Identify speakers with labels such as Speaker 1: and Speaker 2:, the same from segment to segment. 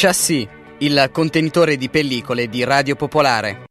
Speaker 1: Chassis, il contenitore di pellicole di Radio Popolare.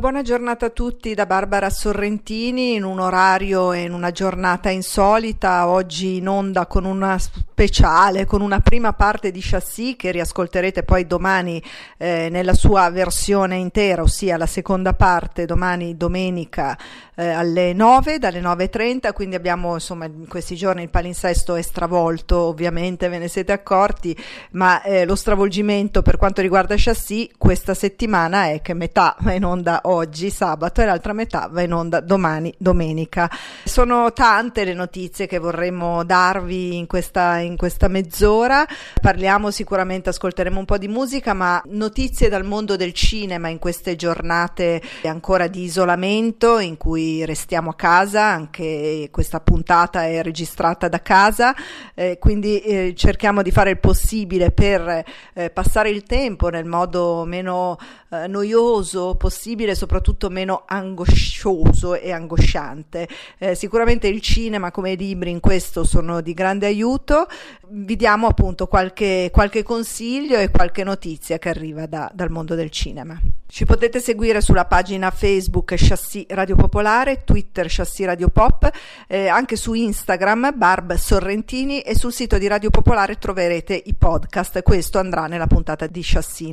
Speaker 2: Buona giornata a tutti da Barbara Sorrentini in un orario e in una giornata insolita, oggi in onda con una speciale, con una prima parte di chassis che riascolterete poi domani eh, nella sua versione intera, ossia la seconda parte domani domenica eh, alle 9, dalle 9.30, quindi abbiamo insomma in questi giorni il palinsesto è stravolto, ovviamente ve ne siete accorti, ma eh, lo stravolgimento per quanto riguarda chassis questa settimana è che metà va in onda oggi, sabato, e l'altra metà va in onda domani, domenica. Sono tante le notizie che vorremmo darvi in questa, in questa mezz'ora, parliamo sicuramente, ascolteremo un po' di musica, ma notizie dal mondo del cinema in queste giornate ancora di isolamento in cui restiamo a casa, anche questa puntata è registrata da casa, eh, quindi eh, cerchiamo di fare il possibile per eh, passare il tempo nel modo meno eh, noioso possibile, soprattutto meno angoscioso e angosciante. Eh, sicuramente il cinema come i libri in questo sono di grande aiuto, vi diamo appunto qualche, qualche consiglio e qualche notizia che arriva da, dal mondo del cinema. Ci potete seguire sulla pagina Facebook Chassis Radio Popolare, Twitter Chassis Radio Pop, eh, anche su Instagram Barb Sorrentini e sul sito di Radio Popolare troverete i podcast. Questo andrà nella puntata di Chassis.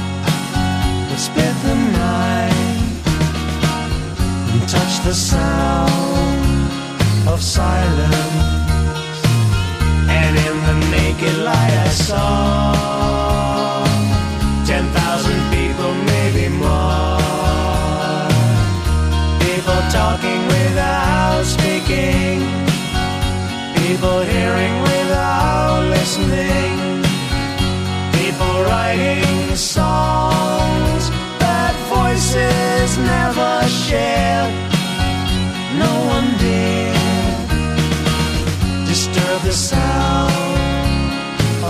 Speaker 3: the sound of silence And in the naked light I saw ten thousand people, maybe more. People talking without speaking, people hearing without listening, people writing songs that voices never shared.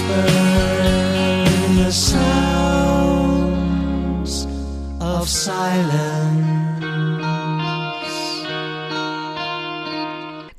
Speaker 3: whisper in the sounds of silence.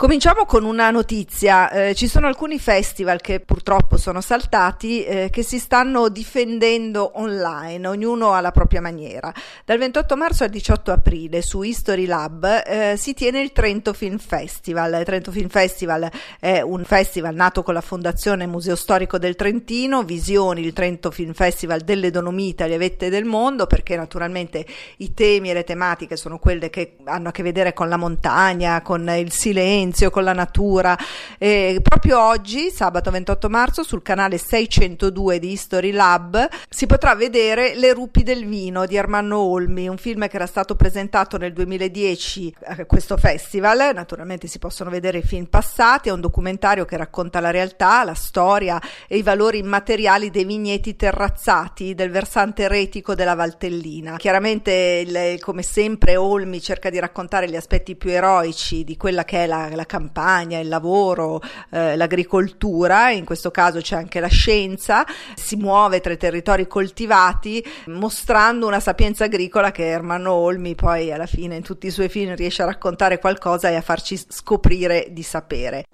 Speaker 2: Cominciamo con una notizia, eh, ci sono alcuni festival che purtroppo sono saltati eh, che si stanno difendendo online, ognuno alla propria maniera. Dal 28 marzo al 18 aprile su History Lab eh, si tiene il Trento Film Festival. Il Trento Film Festival è un festival nato con la Fondazione Museo Storico del Trentino, Visioni, il Trento Film Festival delle Dolomiti, le vette del mondo, perché naturalmente i temi e le tematiche sono quelle che hanno a che vedere con la montagna, con il silenzio, silenzio con la natura. E proprio oggi, sabato 28 marzo, sul canale 602 di History Lab si potrà vedere Le rupi del vino di Armando Olmi, un film che era stato presentato nel 2010 a questo festival. Naturalmente si possono vedere i film passati, è un documentario che racconta la realtà, la storia e i valori immateriali dei vigneti terrazzati del versante retico della Valtellina. Chiaramente, come sempre, Olmi cerca di raccontare gli aspetti più eroici di quella che è la, la la campagna, il lavoro, eh, l'agricoltura, in questo caso c'è anche la scienza, si muove tra i territori coltivati mostrando una sapienza agricola che Ermanno Olmi poi alla fine in tutti i suoi film riesce a raccontare qualcosa e a farci scoprire di sapere.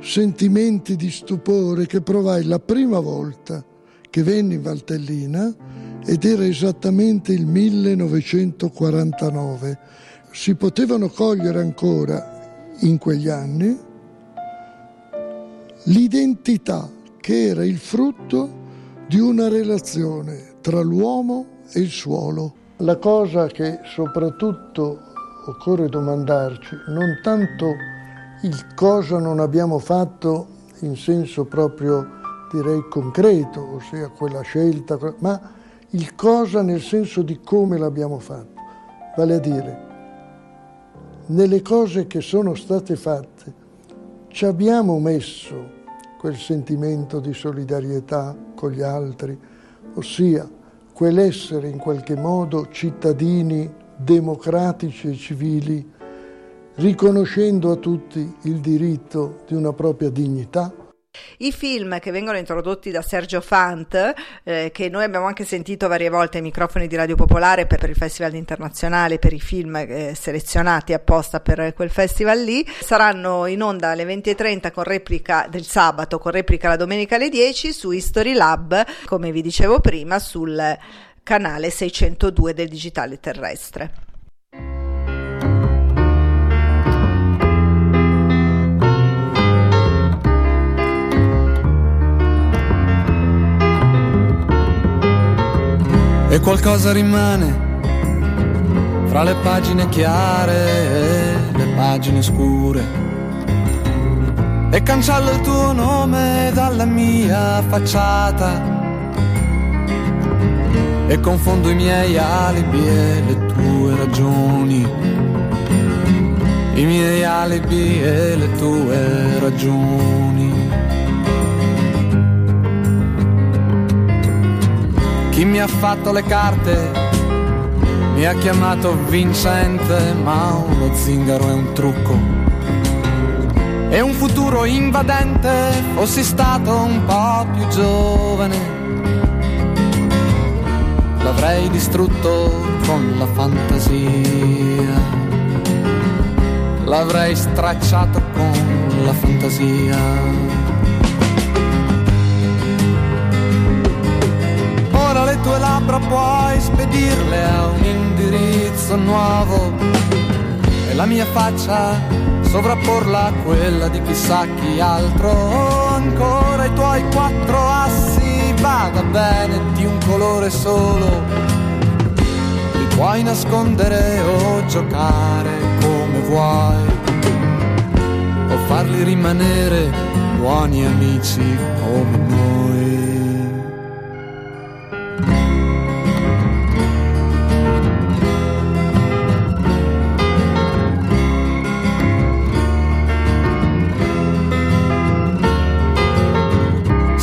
Speaker 4: Sentimenti di stupore che provai la prima volta che venni in Valtellina ed era esattamente il 1949. Si potevano cogliere ancora in quegli anni l'identità che era il frutto di una relazione tra l'uomo e il suolo. La cosa che soprattutto occorre domandarci, non tanto il cosa non abbiamo fatto in senso proprio direi concreto, ossia quella scelta, ma il cosa nel senso di come l'abbiamo fatto, vale a dire nelle cose che sono state fatte ci abbiamo messo quel sentimento di solidarietà con gli altri, ossia quell'essere in qualche modo cittadini democratici e civili, riconoscendo a tutti il diritto di una propria dignità
Speaker 2: i film che vengono introdotti da Sergio Fant, eh, che noi abbiamo anche sentito varie volte ai microfoni di Radio Popolare per, per il Festival internazionale, per i film eh, selezionati apposta per quel festival lì, saranno in onda alle 20.30 con replica del sabato, con replica la domenica alle 10 su History Lab, come vi dicevo prima, sul canale 602 del digitale terrestre.
Speaker 5: E qualcosa rimane fra le pagine chiare e le pagine scure. E cancello il tuo nome dalla mia facciata e confondo i miei alibi e le tue ragioni. I miei alibi e le tue ragioni. Mi ha fatto le carte mi ha chiamato vincente, ma uno zingaro è un trucco. E un futuro invadente, fossi stato un po' più giovane, l'avrei distrutto con la fantasia. L'avrei stracciato con la fantasia. Tue labbra puoi spedirle a un indirizzo nuovo e la mia faccia sovrapporla a quella di chissà chi altro. Ancora i tuoi quattro assi, vada bene di un colore solo. Li puoi nascondere o giocare come vuoi, o farli rimanere buoni amici come noi.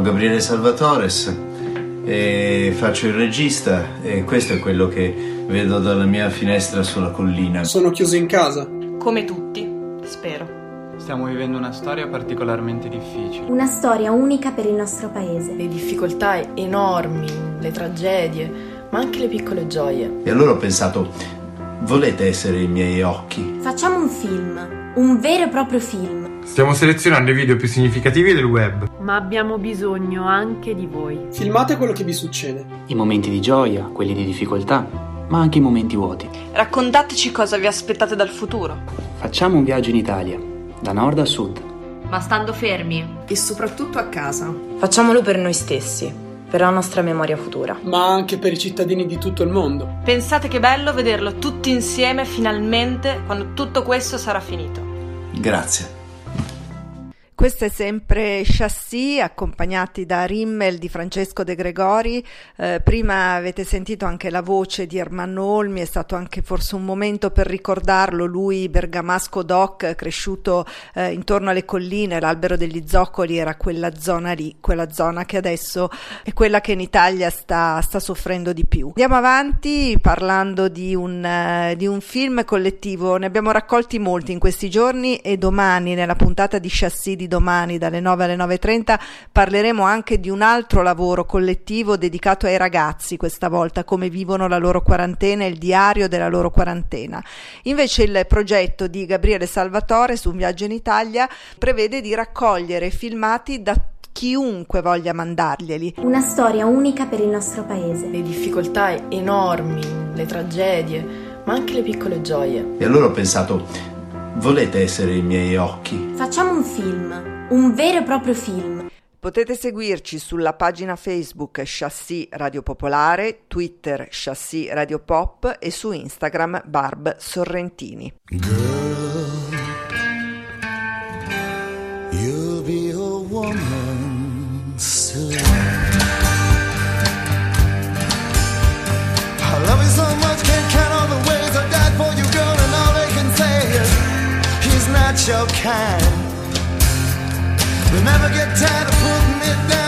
Speaker 6: Sono Gabriele Salvatores e faccio il regista e questo è quello che vedo dalla mia finestra sulla collina.
Speaker 7: Sono chiuso in casa.
Speaker 8: Come tutti, spero.
Speaker 9: Stiamo vivendo una storia particolarmente difficile.
Speaker 10: Una storia unica per il nostro paese.
Speaker 8: Le difficoltà enormi, le tragedie, ma anche le piccole gioie.
Speaker 6: E allora ho pensato, volete essere i miei occhi?
Speaker 10: Facciamo un film, un vero e proprio film.
Speaker 11: Stiamo selezionando i video più significativi del web.
Speaker 12: Ma abbiamo bisogno anche di voi.
Speaker 7: Filmate quello che vi succede.
Speaker 13: I momenti di gioia, quelli di difficoltà, ma anche i momenti vuoti.
Speaker 8: Raccontateci cosa vi aspettate dal futuro.
Speaker 13: Facciamo un viaggio in Italia, da nord a sud.
Speaker 12: Ma stando fermi.
Speaker 8: E soprattutto a casa. Facciamolo per noi stessi, per la nostra memoria futura.
Speaker 7: Ma anche per i cittadini di tutto il mondo.
Speaker 8: Pensate che bello vederlo tutti insieme finalmente quando tutto questo sarà finito.
Speaker 6: Grazie.
Speaker 2: Questo è sempre Chassis, accompagnati da Rimmel di Francesco De Gregori. Eh, prima avete sentito anche la voce di Ermanno Olmi, è stato anche forse un momento per ricordarlo. Lui, bergamasco doc, cresciuto eh, intorno alle colline, l'albero degli zoccoli era quella zona lì, quella zona che adesso è quella che in Italia sta, sta soffrendo di più. Andiamo avanti parlando di un, uh, di un film collettivo, ne abbiamo raccolti molti in questi giorni e domani nella puntata di Chassis di domani dalle 9 alle 9.30 parleremo anche di un altro lavoro collettivo dedicato ai ragazzi, questa volta come vivono la loro quarantena, il diario della loro quarantena. Invece il progetto di Gabriele Salvatore su un viaggio in Italia prevede di raccogliere filmati da chiunque voglia mandarglieli.
Speaker 10: Una storia unica per il nostro paese.
Speaker 8: Le difficoltà enormi, le tragedie, ma anche le piccole gioie.
Speaker 6: E allora ho pensato, volete essere i miei occhi?
Speaker 10: Facciamo un film, un vero e proprio film.
Speaker 2: Potete seguirci sulla pagina Facebook Chassis Radio Popolare, Twitter Chassis Radio Pop e su Instagram Barb Sorrentini.
Speaker 14: Girl, you'll be a woman soon. I love you so much, can't count all the ways I died for you, girl, and all they can say is he's not your kind. They never get tired of putting it down,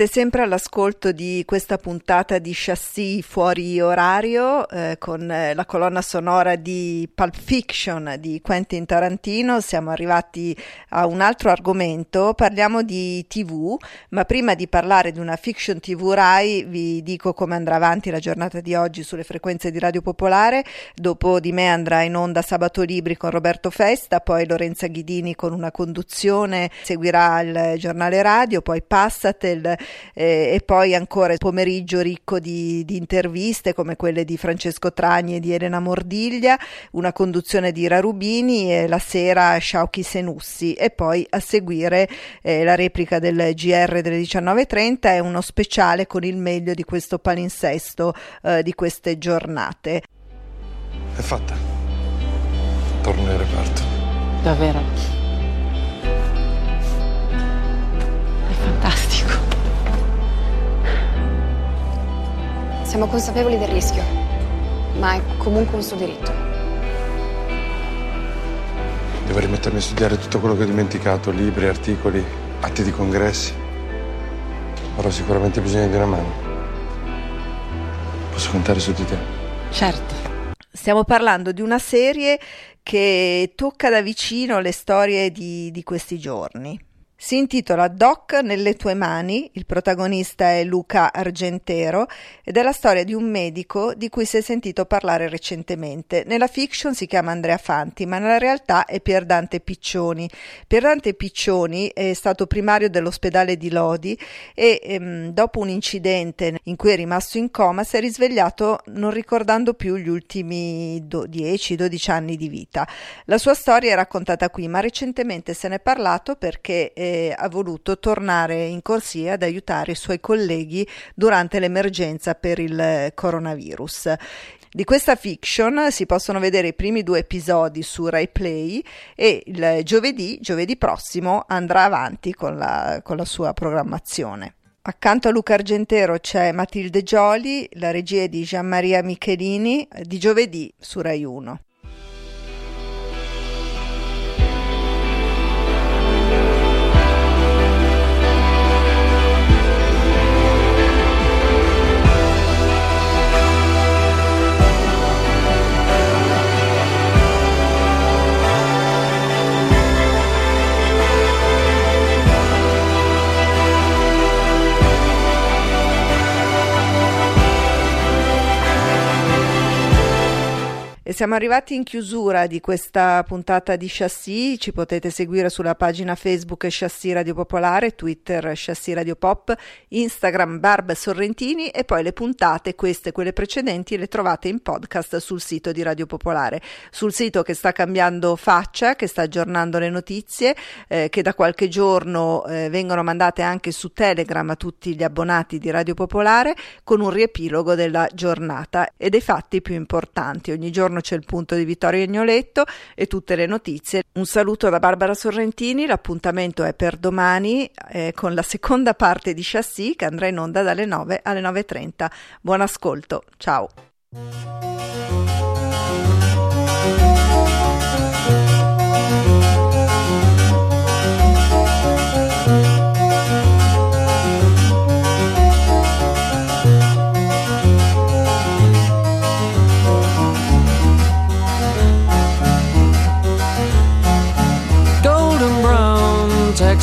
Speaker 2: Siete sempre all'ascolto di questa puntata di Chassis fuori orario eh, con eh, la colonna sonora di Pulp Fiction di Quentin Tarantino. Siamo arrivati a un altro argomento, parliamo di TV, ma prima di parlare di una fiction TV Rai vi dico come andrà avanti la giornata di oggi sulle frequenze di Radio Popolare. Dopo di me andrà in onda Sabato Libri con Roberto Festa, poi Lorenza Ghidini con una conduzione, seguirà il giornale radio, poi Passatel eh, e poi ancora il pomeriggio ricco di, di, interviste come quelle di Francesco Tragni e di Elena Mordiglia, una conduzione di Rarubini e la sera Sciauchi Senussi e poi a seguire eh, la replica del GR delle 19.30 e uno speciale con il meglio di questo palinsesto eh, di queste giornate.
Speaker 11: È fatta. Torno in reparto.
Speaker 15: Davvero?
Speaker 16: Siamo consapevoli del rischio, ma è comunque un suo diritto.
Speaker 11: Devo rimettermi a studiare tutto quello che ho dimenticato, libri, articoli, atti di congressi. Avrò sicuramente bisogno di una mano. Posso contare su di te?
Speaker 15: Certo.
Speaker 2: Stiamo parlando di una serie che tocca da vicino le storie di, di questi giorni. Si intitola Doc nelle tue mani, il protagonista è Luca Argentero ed è la storia di un medico di cui si è sentito parlare recentemente. Nella fiction si chiama Andrea Fanti, ma nella realtà è Pier Dante Piccioni. Pier Dante Piccioni è stato primario dell'ospedale di Lodi e ehm, dopo un incidente in cui è rimasto in coma si è risvegliato non ricordando più gli ultimi do- 10-12 anni di vita. La sua storia è raccontata qui, ma recentemente se ne è parlato perché eh, ha voluto tornare in corsia ad aiutare i suoi colleghi durante l'emergenza per il coronavirus. Di questa fiction si possono vedere i primi due episodi su Rai Play e il giovedì, giovedì prossimo, andrà avanti con la, con la sua programmazione. Accanto a Luca Argentero c'è Matilde Gioli, la regia di Gian Maria Michelini, di giovedì su Rai 1. Siamo arrivati in chiusura di questa puntata di Chassis, ci potete seguire sulla pagina Facebook Chassis Radio Popolare, Twitter Chassis Radio Pop, Instagram Barb Sorrentini e poi le puntate, queste e quelle precedenti, le trovate in podcast sul sito di Radio Popolare, sul sito che sta cambiando faccia, che sta aggiornando le notizie, eh, che da qualche giorno eh, vengono mandate anche su Telegram a tutti gli abbonati di Radio Popolare con un riepilogo della giornata e dei fatti più importanti. Ogni giorno c'è il punto di Vittorio Agnoletto e tutte le notizie. Un saluto da Barbara Sorrentini, l'appuntamento è per domani eh, con la seconda parte di Chassis che andrà in onda dalle 9 alle 9.30. Buon ascolto, ciao!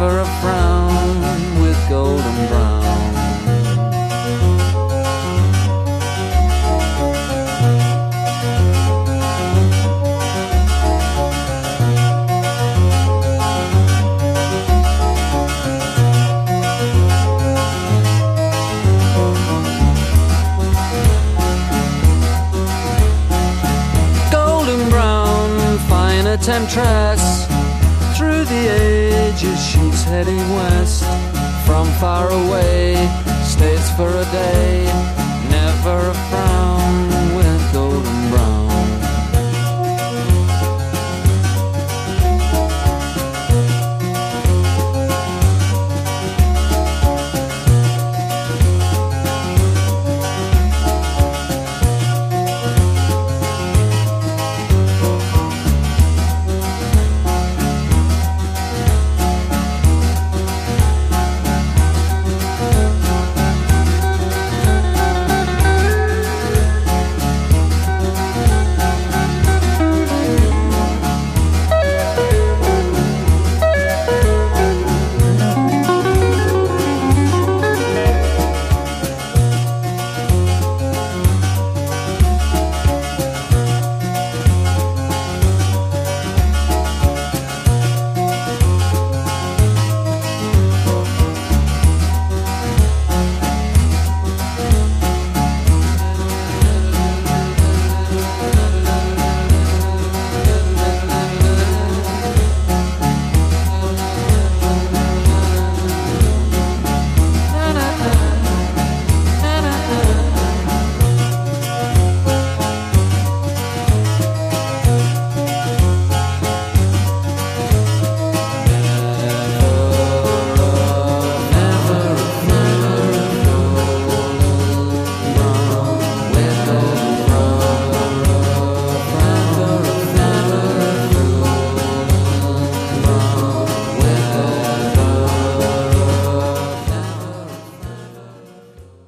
Speaker 17: for a frown with golden brown. fine temptress far away stays for a day, never.